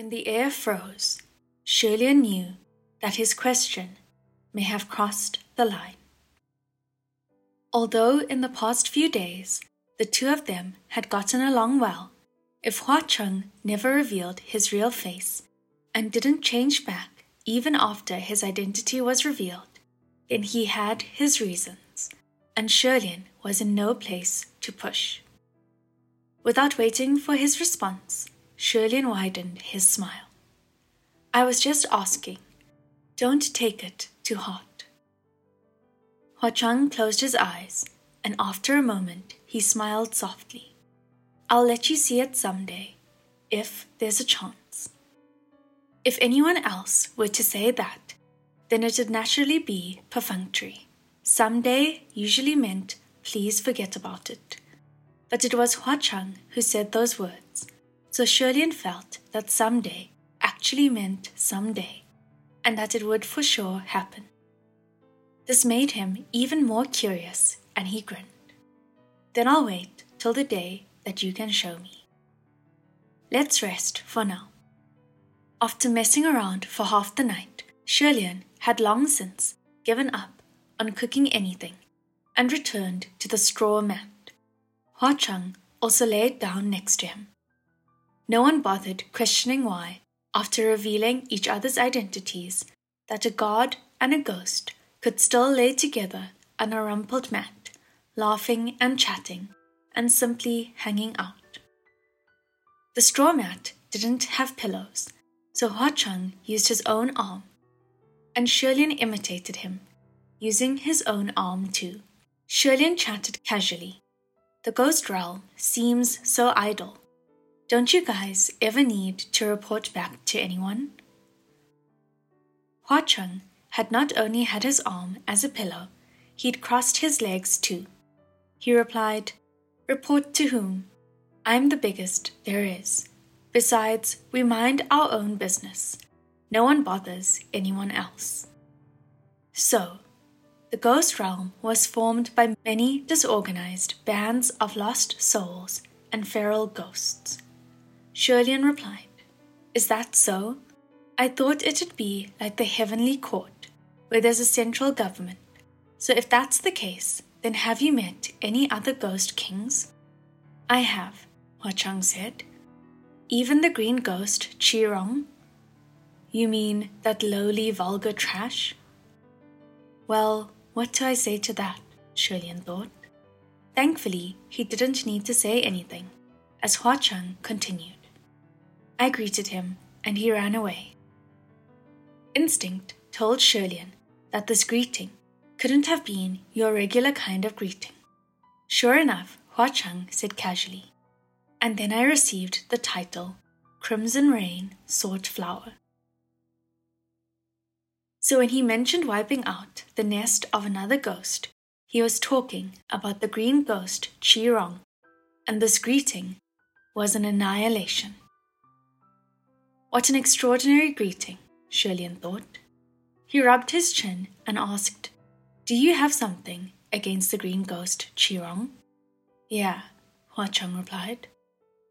When the air froze, Xie Lian knew that his question may have crossed the line. Although in the past few days the two of them had gotten along well, if Hua Cheng never revealed his real face and didn't change back even after his identity was revealed, then he had his reasons, and Xie Lian was in no place to push. Without waiting for his response, Xie Lian widened his smile. I was just asking. Don't take it too hard. Hua Cheng closed his eyes, and after a moment he smiled softly. I'll let you see it someday, if there's a chance. If anyone else were to say that, then it'd naturally be perfunctory. Someday usually meant please forget about it. But it was Hua Cheng who said those words, so Xie Lian felt that someday actually meant someday, and that it would for sure happen. This made him even more curious, and he grinned. Then I'll wait till the day that you can show me. Let's rest for now. After messing around for half the night, Xie Lian had long since given up on cooking anything and returned to the straw mat. Hua Cheng also laid down next to him. No one bothered questioning why, after revealing each other's identities, that a god and a ghost could still lay together on a rumpled mat, laughing and chatting, and simply hanging out. The straw mat didn't have pillows, so Hua Cheng used his own arm, and Xie Lian imitated him, using his own arm too. Xie Lian chatted casually. The ghost realm seems so idle. Don't you guys ever need to report back to anyone? Hua Cheng had not only had his arm as a pillow, he'd crossed his legs too. He replied, Report to whom? I'm the biggest there is. Besides, we mind our own business. No one bothers anyone else. So, the ghost realm was formed by many disorganized bands of lost souls and feral ghosts. Xie Lian replied, Is that so? I thought it'd be like the heavenly court, where there's a central government. So if that's the case, then have you met any other ghost kings? I have, Hua Cheng said. Even the green ghost Qi Rong? You mean that lowly vulgar trash? Well, what do I say to that? Xie Lian thought. Thankfully, he didn't need to say anything, as Hua Cheng continued. I greeted him, and he ran away. Instinct told Xie Lian that this greeting couldn't have been your regular kind of greeting. Sure enough, Hua Cheng said casually, and then I received the title Crimson Rain Sword Flower. So when he mentioned wiping out the nest of another ghost, he was talking about the green ghost Qi Rong, and this greeting was an annihilation. What an extraordinary greeting, Xie Lian thought. He rubbed his chin and asked, Do you have something against the green ghost, Qi Rong? Yeah, Hua Cheng replied.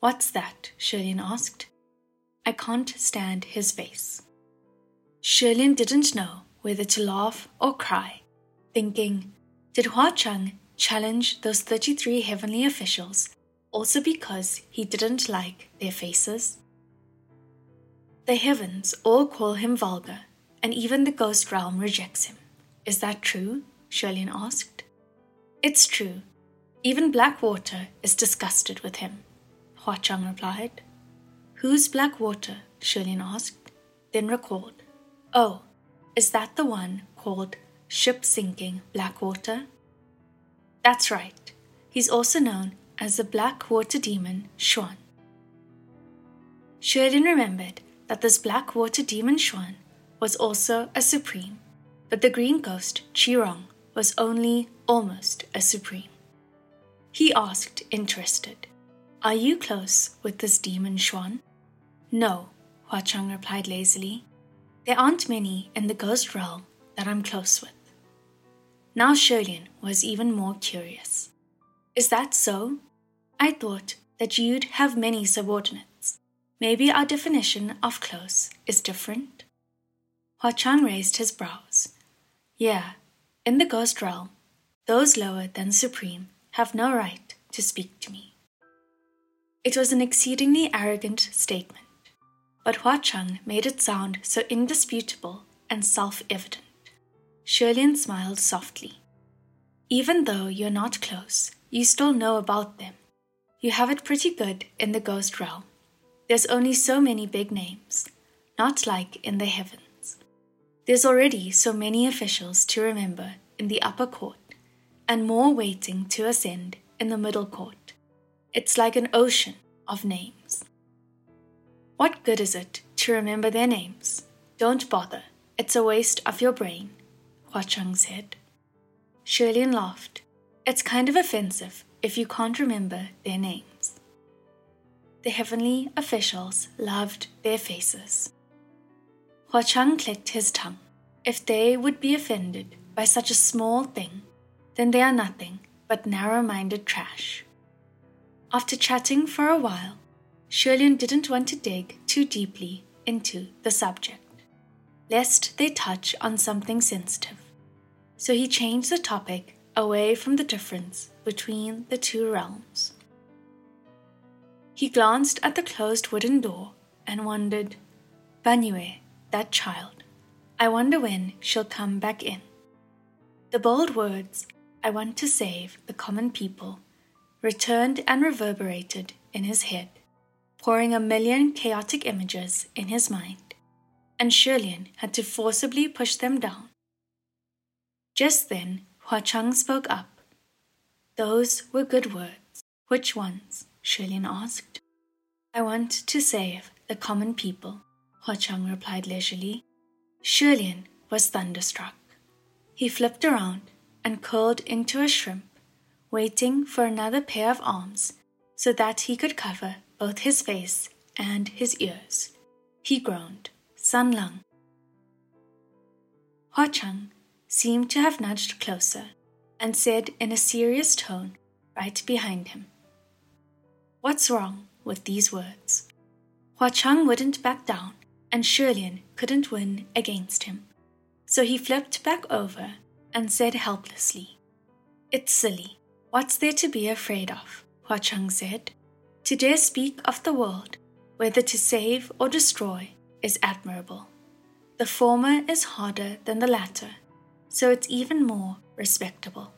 What's that? Xie Lian asked. I can't stand his face. Xie Lian didn't know whether to laugh or cry, thinking, Did Hua Cheng challenge those 33 heavenly officials also because he didn't like their faces? The heavens all call him vulgar, and even the ghost realm rejects him. Is that true? Xie Lian asked. It's true. Even Blackwater is disgusted with him, Hua Cheng replied. Who's Blackwater? Xie Lian asked, then recalled. Oh, is that the one called Ship Sinking Blackwater? That's right. He's also known as the Blackwater Demon Xuan. Xie Lian remembered that this black water demon Xuan was also a supreme, but the green ghost Qi Rong was only almost a supreme. He asked, interested, Are you close with this demon Xuan? No, Hua Cheng replied lazily. There aren't many in the ghost realm that I'm close with. Now Xie Lian was even more curious. Is that so? I thought that you'd have many subordinates maybe our definition of close is different? Hua Cheng raised his brows. Yeah, in the ghost realm, those lower than supreme have no right to speak to me. It was an exceedingly arrogant statement, but Hua Cheng made it sound so indisputable and self evident. Xie Lian smiled softly. Even though you're not close, you still know about them. You have it pretty good in the ghost realm. There's only so many big names, not like in the heavens. There's already so many officials to remember in the upper court, and more waiting to ascend in the middle court. It's like an ocean of names. What good is it to remember their names? Don't bother. It's a waste of your brain, Hua Cheng said. Xie Lian laughed. It's kind of offensive if you can't remember their names. The heavenly officials loved their faces. Hua Cheng clicked his tongue. If they would be offended by such a small thing, then they are nothing but narrow minded trash. After chatting for a while, Xie Lian didn't want to dig too deeply into the subject, lest they touch on something sensitive. So he changed the topic away from the difference between the two realms. He glanced at the closed wooden door and wondered, Banyue, that child, I wonder when she'll come back in. The bold words, I want to save the common people, returned and reverberated in his head, pouring a million chaotic images in his mind, and Xie Lian had to forcibly push them down. Just then, Hua Cheng spoke up. Those were good words. Which ones? Xie Lian asked. I want to save the common people, Hua Cheng replied leisurely. Xie Lian was thunderstruck. He flipped around and curled into a shrimp, waiting for another pair of arms so that he could cover both his face and his ears. He groaned, San Lang. Hua Cheng seemed to have nudged closer and said in a serious tone right behind him, What's wrong with these words? Hua Cheng wouldn't back down, and Xie Lian couldn't win against him. So he flipped back over and said helplessly, It's silly. What's there to be afraid of? Hua Cheng said. To dare speak of the world, whether to save or destroy, is admirable. The former is harder than the latter, so it's even more respectable.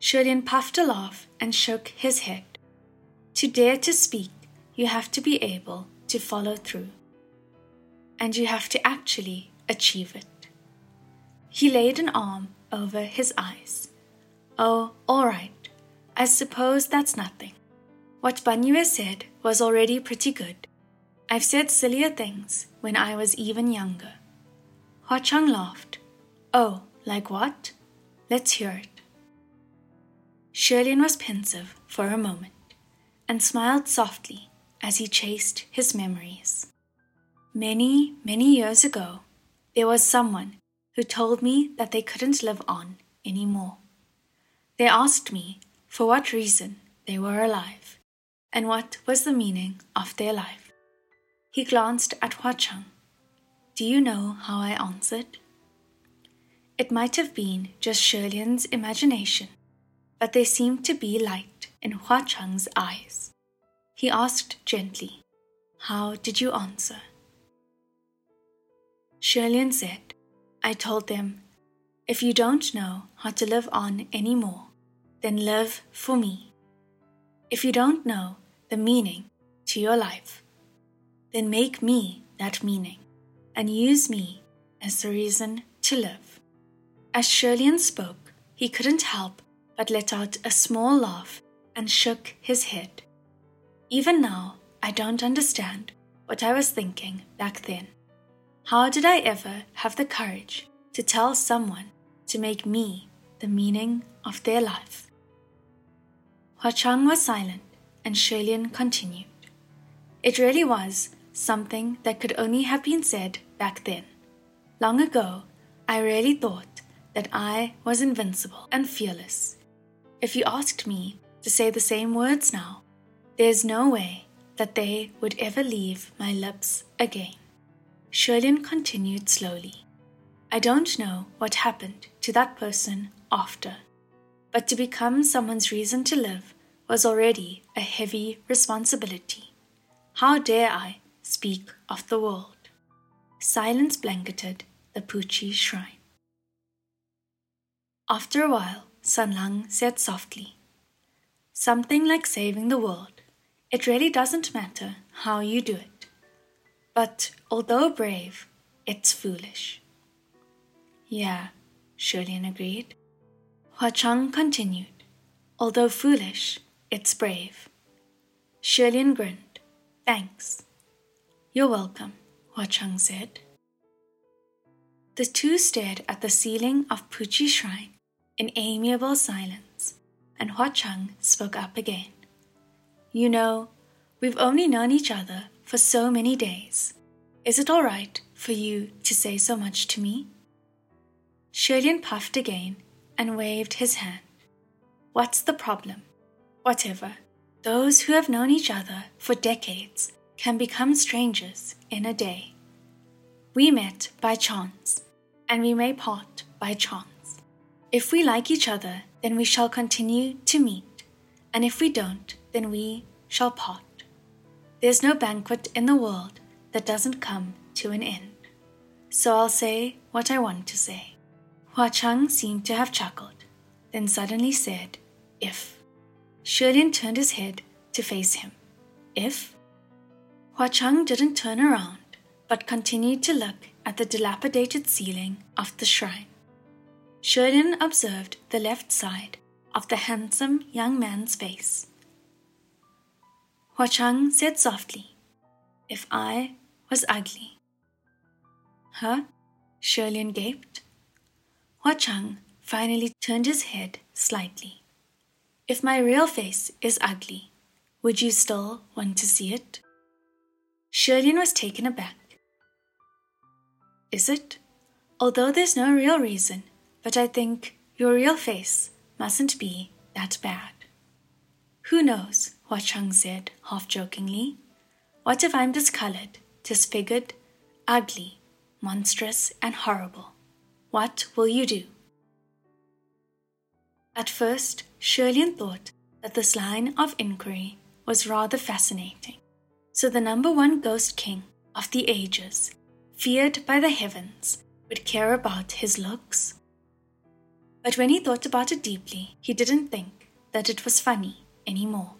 Xie Lian puffed a laugh and shook his head. To dare to speak, you have to be able to follow through. And you have to actually achieve it. He laid an arm over his eyes. Oh, all right. I suppose that's nothing. What Banyue said was already pretty good. I've said sillier things when I was even younger. Hua Cheng laughed. Oh, like what? Let's hear it. Xie Lian was pensive for a moment and smiled softly as he chased his memories. Many, many years ago, there was someone who told me that they couldn't live on anymore. They asked me for what reason they were alive and what was the meaning of their life. He glanced at Hua Cheng. Do you know how I answered? It might have been just Xie Lian's imagination, but there seemed to be light in Hua Cheng's eyes. He asked gently, How did you answer? Xie Lian said, I told them, If you don't know how to live on anymore, then live for me. If you don't know the meaning to your life, then make me that meaning and use me as the reason to live. As Xie Lian spoke, he couldn't help but let out a small laugh and shook his head. Even now, I don't understand what I was thinking back then. How did I ever have the courage to tell someone to make me the meaning of their life? Hua Cheng was silent and Xie Lian continued. It really was something that could only have been said back then. Long ago, I really thought that I was invincible and fearless. If you asked me to say the same words now, there's no way that they would ever leave my lips again. Xie Lian continued slowly. I don't know what happened to that person after, but to become someone's reason to live was already a heavy responsibility. How dare I speak of the world? Silence blanketed the Puqi shrine. After a while, Sanlang said softly, Something like saving the world. It really doesn't matter how you do it. But although brave, it's foolish. Yeah, Xie Lian agreed. Huacheng continued, Although foolish, it's brave. Xie Lian grinned. Thanks. You're welcome, Huacheng said. The two stared at the ceiling of Puqi Shrine in amiable silence, and Huacheng spoke up again. You know, we've only known each other for so many days. Is it all right for you to say so much to me? Xie Lian puffed again and waved his hand. What's the problem? Whatever. Those who have known each other for decades can become strangers in a day. We met by chance, and we may part by chance. If we like each other, then we shall continue to meet, and if we don't, then we shall part. There's no banquet in the world that doesn't come to an end. So I'll say what I want to say. Huacheng seemed to have chuckled, then suddenly said, If. Xie Lian turned his head to face him. If? Huacheng didn't turn around, but continued to look at the dilapidated ceiling of the shrine. Xie Lian observed the left side of the handsome young man's face. Huacheng said softly, If I was ugly. Huh? Xie Lian gaped. Huacheng finally turned his head slightly. If my real face is ugly, would you still want to see it? Xie Lian was taken aback. Is it? Although there's no real reason, but I think your real face mustn't be that bad. Who knows, Huacheng said, half jokingly. What if I'm discolored, disfigured, ugly, monstrous, and horrible? What will you do? At first, Xie Lian thought that this line of inquiry was rather fascinating. So the number one ghost king of the ages, feared by the heavens, would care about his looks? But when he thought about it deeply, he didn't think that it was funny anymore.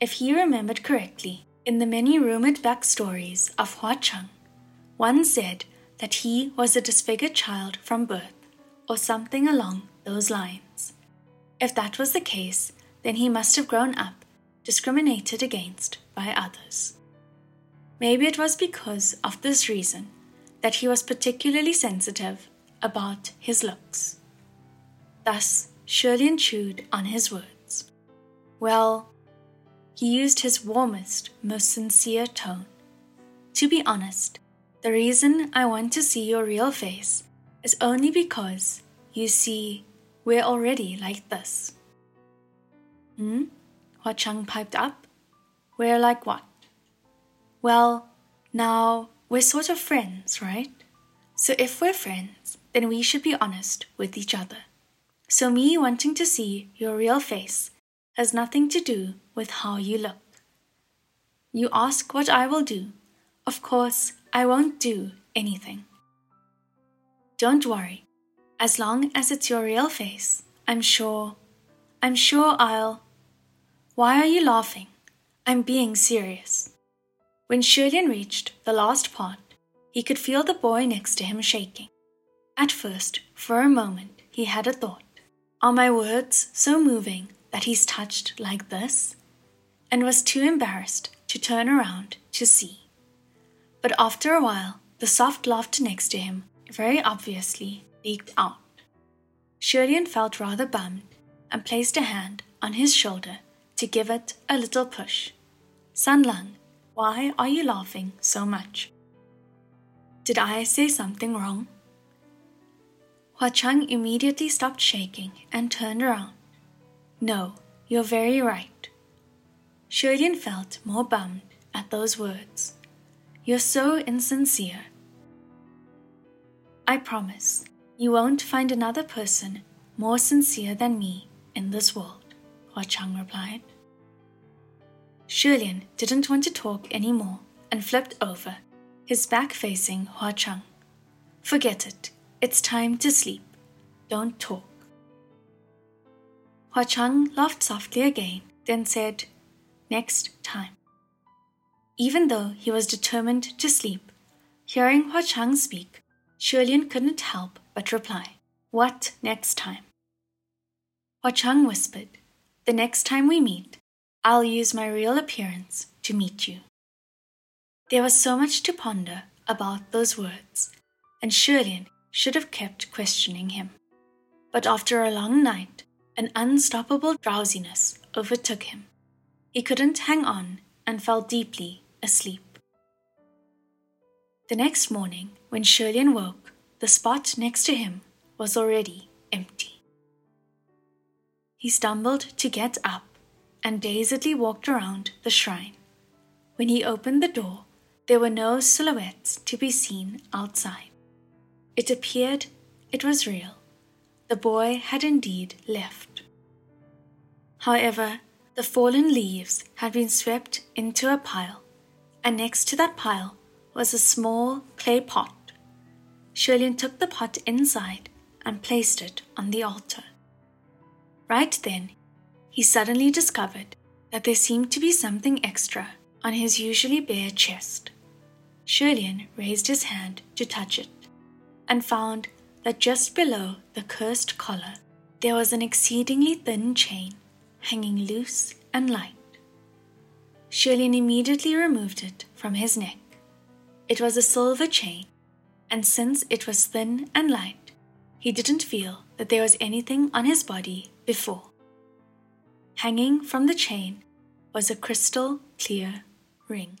If he remembered correctly, in the many rumored backstories of Huacheng, one said that he was a disfigured child from birth, or something along those lines. If that was the case, then he must have grown up discriminated against by others. Maybe it was because of this reason that he was particularly sensitive about his looks. Thus, Xie Lian chewed on his words. Well, he used his warmest, most sincere tone. To be honest, the reason I want to see your real face is only because, you see, we're already like this. Hmm? Huacheng piped up. We're like what? Well, now, we're sort of friends, right? So if we're friends, then we should be honest with each other. So me wanting to see your real face has nothing to do with how you look. You ask what I will do. Of course, I won't do anything. Don't worry. As long as it's your real face, I'm sure. I'm sure I'll. Why are you laughing? I'm being serious. When Xie Lian reached the last part, he could feel the boy next to him shaking. At first, for a moment, he had a thought Are my words so moving that he's touched like this? And was too embarrassed to turn around to see. But after a while, the soft laughter next to him very obviously leaked out. Xie Lian felt rather bummed and placed a hand on his shoulder to give it a little push. Sanlang, why are you laughing so much? Did I say something wrong? Huacheng immediately stopped shaking and turned around. No, you're very right. Xie Lian felt more bummed at those words. You're so insincere. I promise you won't find another person more sincere than me in this world, Hua Cheng replied. Xie Lian didn't want to talk any more and flipped over, his back facing Hua Cheng. Forget it. It's time to sleep. Don't talk. Hua Cheng laughed softly again, then said, Next time. Even though he was determined to sleep, hearing Hua Cheng speak, Xie Lian couldn't help but reply, What next time? Hua Cheng whispered, The next time we meet, I'll use my real appearance to meet you. There was so much to ponder about those words, and Xie Lian should have kept questioning him. But after a long night, an unstoppable drowsiness overtook him. He couldn't hang on and fell deeply asleep. The next morning, when Xie Lian woke, the spot next to him was already empty. He stumbled to get up and dazedly walked around the shrine. When he opened the door, there were no silhouettes to be seen outside. It appeared it was real. The boy had indeed left. However, the fallen leaves had been swept into a pile, and next to that pile was a small clay pot. Xie Lian took the pot inside and placed it on the altar. Right then, he suddenly discovered that there seemed to be something extra on his usually bare chest. Xie Lian raised his hand to touch it and found that just below the cursed collar there was an exceedingly thin chain hanging loose and light. Xie Lian immediately removed it from his neck. It was a silver chain, and since it was thin and light, he didn't feel that there was anything on his body before. Hanging from the chain was a crystal clear ring.